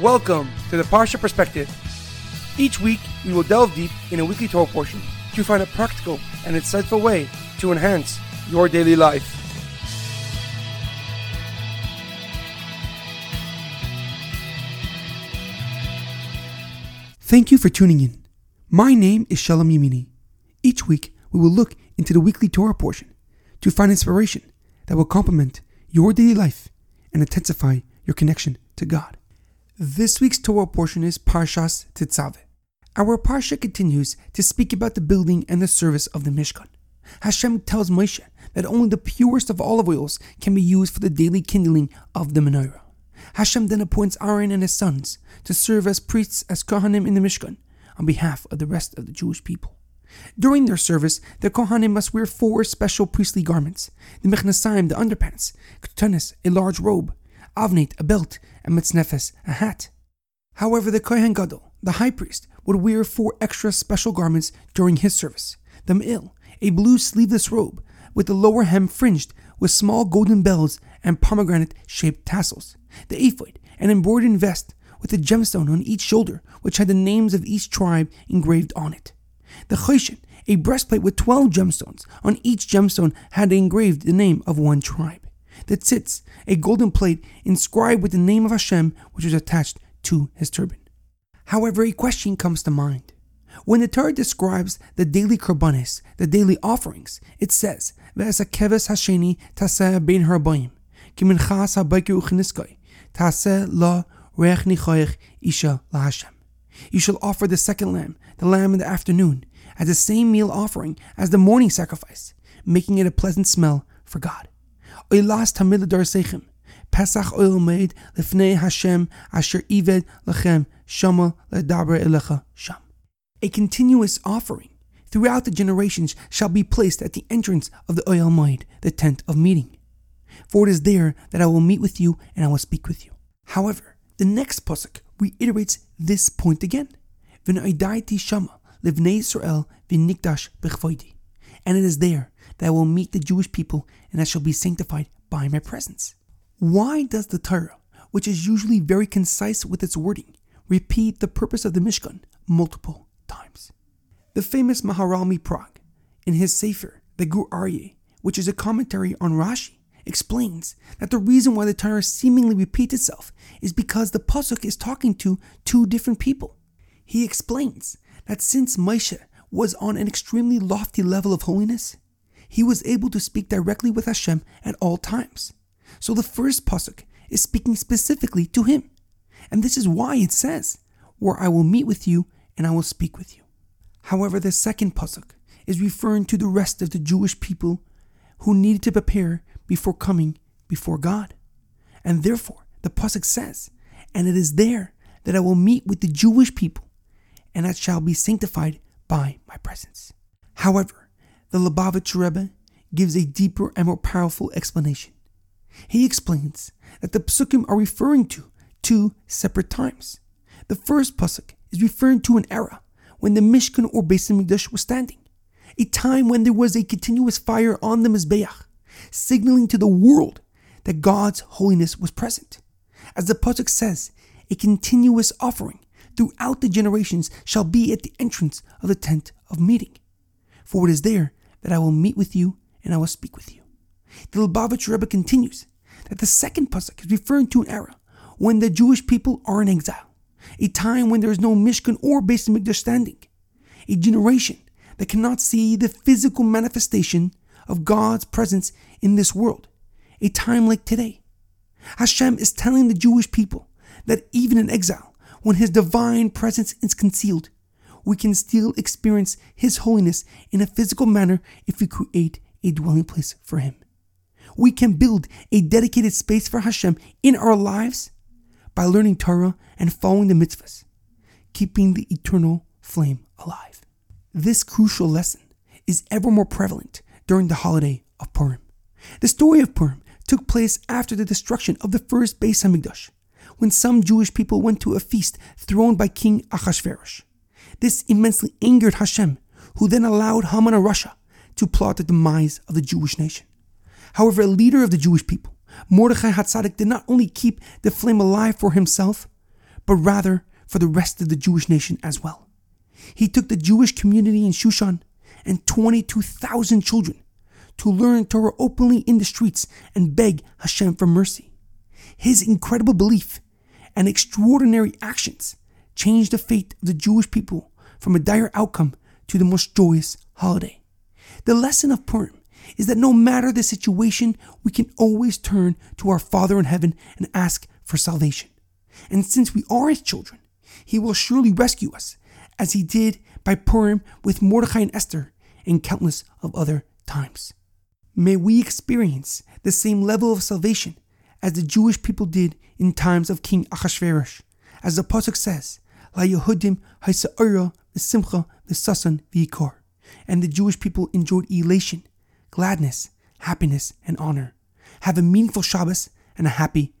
Welcome to the Parsha Perspective. Each week, we will delve deep in a weekly Torah portion to find a practical and insightful way to enhance your daily life. Thank you for tuning in. My name is Shalom Yamini. Each week, we will look into the weekly Torah portion to find inspiration that will complement your daily life and intensify your connection to God. This week's Torah portion is Parshas Tetzaveh. Our Parsha continues to speak about the building and the service of the Mishkan. Hashem tells Moshe that only the purest of olive oils can be used for the daily kindling of the menorah. Hashem then appoints Aaron and his sons to serve as priests as Kohanim in the Mishkan on behalf of the rest of the Jewish people. During their service, the Kohanim must wear four special priestly garments the Mechnasayim, the underpants, Ktanis, a large robe, Avnit, a belt, and Metznefes, a hat. However, the Kohen Gadol, the high priest, would wear four extra special garments during his service. The Me'il, a blue sleeveless robe with the lower hem fringed with small golden bells and pomegranate shaped tassels. The ephod, an embroidered vest with a gemstone on each shoulder, which had the names of each tribe engraved on it. The choshen, a breastplate with 12 gemstones. On each gemstone had engraved the name of one tribe the tzitz, a golden plate inscribed with the name of Hashem, which was attached to his turban. However, a question comes to mind. When the Torah describes the daily korbanis, the daily offerings, it says, keves hasheni taseh ben harbayim, kiminchas habayker uchiniskoi, taseh la reich nichoich isha lahashem. You shall offer the second lamb, the lamb in the afternoon, as the same meal offering as the morning sacrifice, making it a pleasant smell for God. Oilas tamid seichem. Pesach Ohel Moed lifnei Hashem asher ived lechem shama ledaber elecha sham. A continuous offering throughout the generations shall be placed at the entrance of the Ohel Moed, the tent of meeting. For it is there that I will meet with you and I will speak with you. However, the next pasuk reiterates this point again. V'naidaiti shama livnei Israel v'nikdash b'chvoidi. And it is there that will meet the Jewish people and that shall be sanctified by my presence. Why does the Torah, which is usually very concise with its wording, repeat the purpose of the Mishkan multiple times? The famous Maharal Prague, in his Sefer, the Gur Aryeh, which is a commentary on Rashi, explains that the reason why the Torah seemingly repeats itself is because the Pasuk is talking to two different people. He explains that since Moshe was on an extremely lofty level of holiness, he was able to speak directly with Hashem at all times. So the first pasuk is speaking specifically to him. And this is why it says, Where I will meet with you and I will speak with you. However, the second pasuk is referring to the rest of the Jewish people who needed to prepare before coming before God. And therefore, the pasuk says, And it is there that I will meet with the Jewish people, and that shall be sanctified by my presence. However, the Lubavitch Rebbe gives a deeper and more powerful explanation. He explains that the psukim are referring to two separate times. The first pasuk is referring to an era when the Mishkan or Beis Hamikdash was standing, a time when there was a continuous fire on the Mizbeach, signaling to the world that God's holiness was present. As the pasuk says, a continuous offering throughout the generations shall be at the entrance of the tent of meeting. For it is there that I will meet with you and I will speak with you. The Lubavitch Rebbe continues that the second pasuk is referring to an era when the Jewish people are in exile, a time when there is no Mishkan or Beis Hamikdash standing, a generation that cannot see the physical manifestation of God's presence in this world, a time like today. Hashem is telling the Jewish people that even in exile, when His divine presence is concealed, we can still experience His holiness in a physical manner if we create a dwelling place for Him. We can build a dedicated space for Hashem in our lives by learning Torah and following the mitzvahs, keeping the eternal flame alive. This crucial lesson is ever more prevalent during the holiday of Purim. The story of Purim took place after the destruction of the first Beis Hamikdash, when some Jewish people went to a feast thrown by King Achashverosh. This immensely angered Hashem, who then allowed Haman HaRasha to plot the demise of the Jewish nation. However, a leader of the Jewish people, Mordechai Hatzadik, did not only keep the flame alive for himself, but rather for the rest of the Jewish nation as well. He took the Jewish community in Shushan and 22,000 children to learn Torah openly in the streets and beg Hashem for mercy. His incredible belief and extraordinary actions changed the fate of the Jewish people from a dire outcome to the most joyous holiday. The lesson of Purim is that no matter the situation, we can always turn to our Father in heaven and ask for salvation. And since we are his children, he will surely rescue us, as he did by Purim with Mordecai and Esther and countless of other times. May we experience the same level of salvation as the Jewish people did in times of King Achashverosh, as the pasuk says, "La Yehudim ha'isa'ira v'simcha v'sasan v'yikor," and the Jewish people enjoyed elation, gladness, happiness, and honor. Have a meaningful Shabbos and a happy